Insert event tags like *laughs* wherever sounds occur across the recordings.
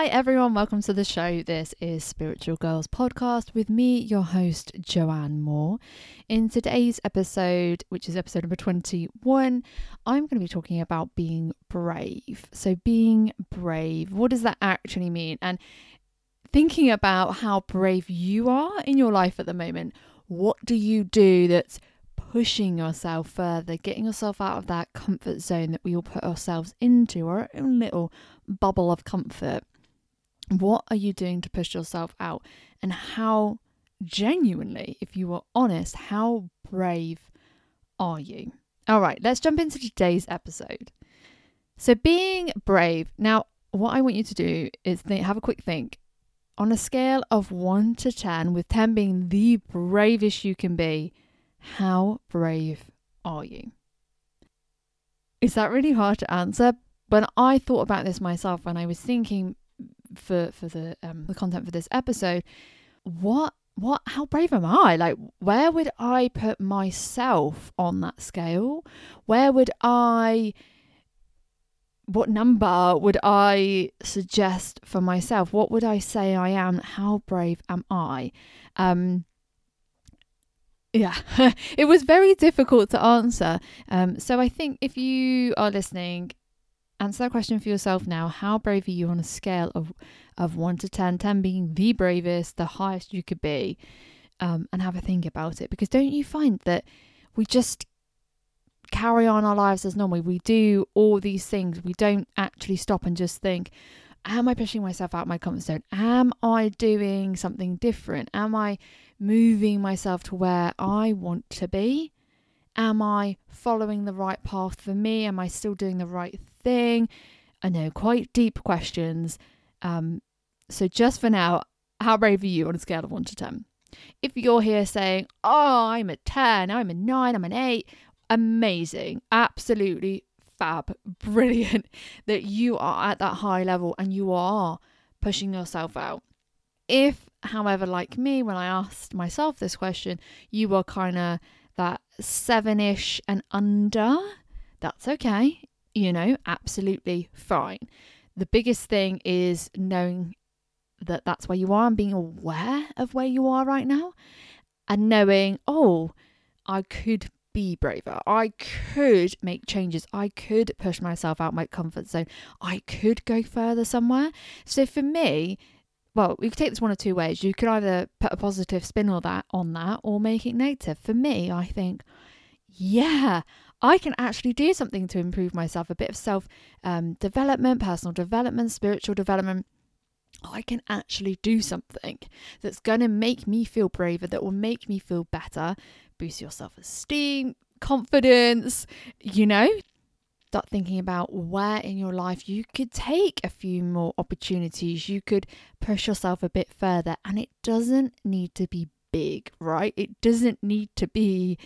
Hi, everyone. Welcome to the show. This is Spiritual Girls Podcast with me, your host, Joanne Moore. In today's episode, which is episode number 21, I'm going to be talking about being brave. So, being brave, what does that actually mean? And thinking about how brave you are in your life at the moment. What do you do that's pushing yourself further, getting yourself out of that comfort zone that we all put ourselves into, our own little bubble of comfort. What are you doing to push yourself out? And how genuinely, if you are honest, how brave are you? All right, let's jump into today's episode. So, being brave. Now, what I want you to do is think, have a quick think. On a scale of 1 to 10, with 10 being the bravest you can be, how brave are you? Is that really hard to answer? When I thought about this myself, when I was thinking for for the um, the content for this episode, what what how brave am I? Like where would I put myself on that scale? Where would I what number would I suggest for myself? What would I say I am? How brave am I? Um yeah, *laughs* it was very difficult to answer. Um, so I think if you are listening, answer that question for yourself now. How brave are you on a scale of of one to 10, 10 being the bravest, the highest you could be, um, and have a think about it? Because don't you find that we just carry on our lives as normal? We do all these things. We don't actually stop and just think, am I pushing myself out my comfort zone? Am I doing something different? Am I moving myself to where I want to be? Am I following the right path for me? Am I still doing the right thing? I know, quite deep questions. Um, so, just for now, how brave are you on a scale of 1 to 10? If you're here saying, oh, I'm a 10, I'm a 9, I'm an 8, amazing, absolutely fab, *laughs* brilliant that you are at that high level and you are pushing yourself out. If However, like me, when I asked myself this question, you were kind of that seven ish and under. That's okay. You know, absolutely fine. The biggest thing is knowing that that's where you are and being aware of where you are right now and knowing, oh, I could be braver. I could make changes. I could push myself out my comfort zone. I could go further somewhere. So for me, well, we could take this one of two ways. You could either put a positive spin on that on that or make it negative. For me, I think, yeah, I can actually do something to improve myself, a bit of self um, development, personal development, spiritual development. I can actually do something that's going to make me feel braver, that will make me feel better, boost your self esteem, confidence, you know, start thinking about where in your life you could take a few more opportunities. You could push yourself a bit further, and it doesn't need to be big, right? It doesn't need to be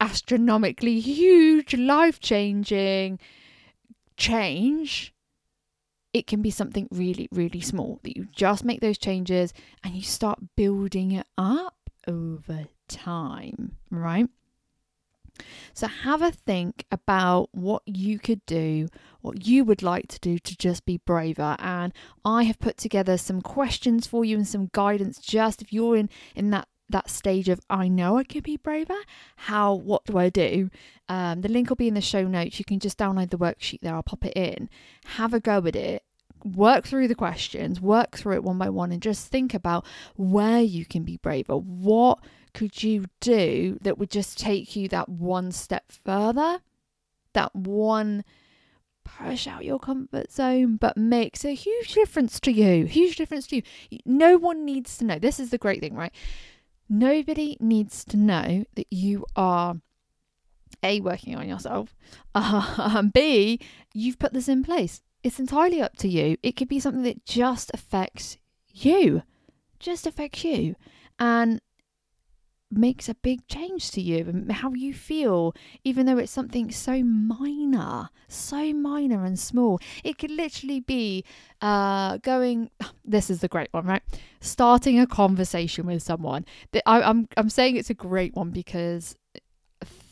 astronomically huge, life changing change. It can be something really, really small that you just make those changes and you start building it up over time, right? So have a think about what you could do, what you would like to do to just be braver. And I have put together some questions for you and some guidance just if you're in in that that stage of I know I could be braver. How what do I do? Um, the link will be in the show notes. You can just download the worksheet there. I'll pop it in. Have a go at it. Work through the questions, work through it one by one, and just think about where you can be braver. What could you do that would just take you that one step further? That one push out your comfort zone, but makes a huge difference to you. Huge difference to you. No one needs to know. This is the great thing, right? Nobody needs to know that you are A, working on yourself, uh, *laughs* B, you've put this in place. It's entirely up to you. It could be something that just affects you, just affects you. And makes a big change to you and how you feel, even though it's something so minor, so minor and small. It could literally be uh, going. *sighs* This is the great one, right? Starting a conversation with someone. I, I'm I'm saying it's a great one because,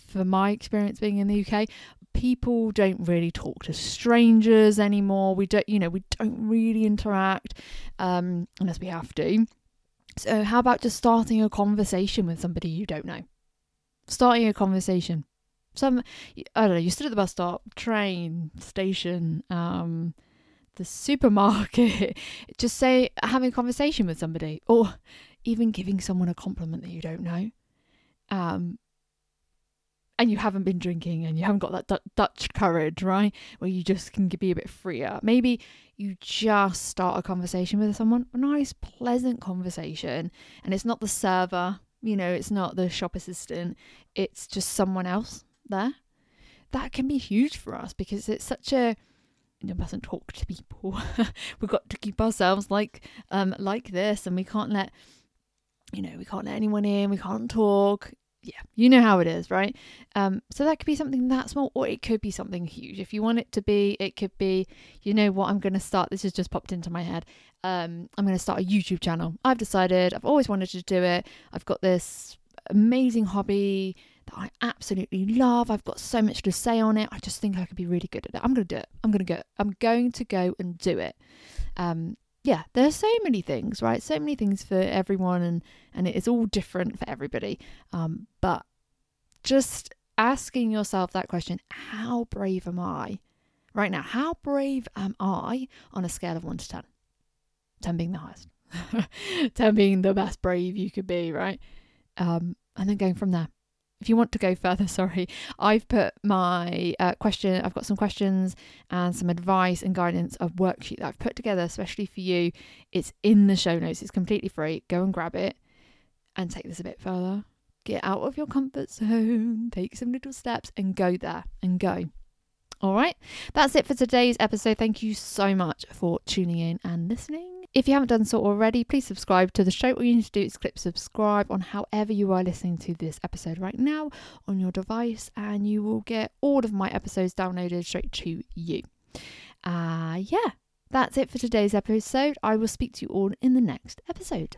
for my experience being in the UK, people don't really talk to strangers anymore. We don't, you know, we don't really interact um, unless we have to. So, how about just starting a conversation with somebody you don't know? Starting a conversation. Some, I don't know, you stood at the bus stop, train, station, um, the supermarket, *laughs* just say, having a conversation with somebody, or even giving someone a compliment that you don't know. Um, and you haven't been drinking and you haven't got that D- Dutch courage, right? Where you just can be a bit freer. Maybe you just start a conversation with someone, a nice, pleasant conversation, and it's not the server, you know, it's not the shop assistant, it's just someone else there. That can be huge for us because it's such a you mustn't talk to people. *laughs* We've got to keep ourselves like um like this and we can't let you know, we can't let anyone in, we can't talk yeah, you know how it is, right? Um, so that could be something that small, or it could be something huge. If you want it to be, it could be, you know what, I'm going to start. This has just popped into my head. Um, I'm going to start a YouTube channel. I've decided, I've always wanted to do it. I've got this amazing hobby that I absolutely love. I've got so much to say on it. I just think I could be really good at it. I'm going to do it. I'm going to go. I'm going to go and do it. Um, yeah, there's so many things, right? So many things for everyone, and and it is all different for everybody. Um, but just asking yourself that question: How brave am I right now? How brave am I on a scale of one to ten? Ten being the highest, *laughs* ten being the best brave you could be, right? Um, and then going from there if you want to go further, *laughs* sorry, I've put my uh, question, I've got some questions and some advice and guidance, a worksheet that I've put together, especially for you. It's in the show notes, it's completely free. Go and grab it and take this a bit further. Get out of your comfort zone, take some little steps and go there and go. All right, that's it for today's episode. Thank you so much for tuning in and listening. If you haven't done so already, please subscribe to the show. All you need to do is click subscribe on however you are listening to this episode right now on your device, and you will get all of my episodes downloaded straight to you. Uh, yeah, that's it for today's episode. I will speak to you all in the next episode.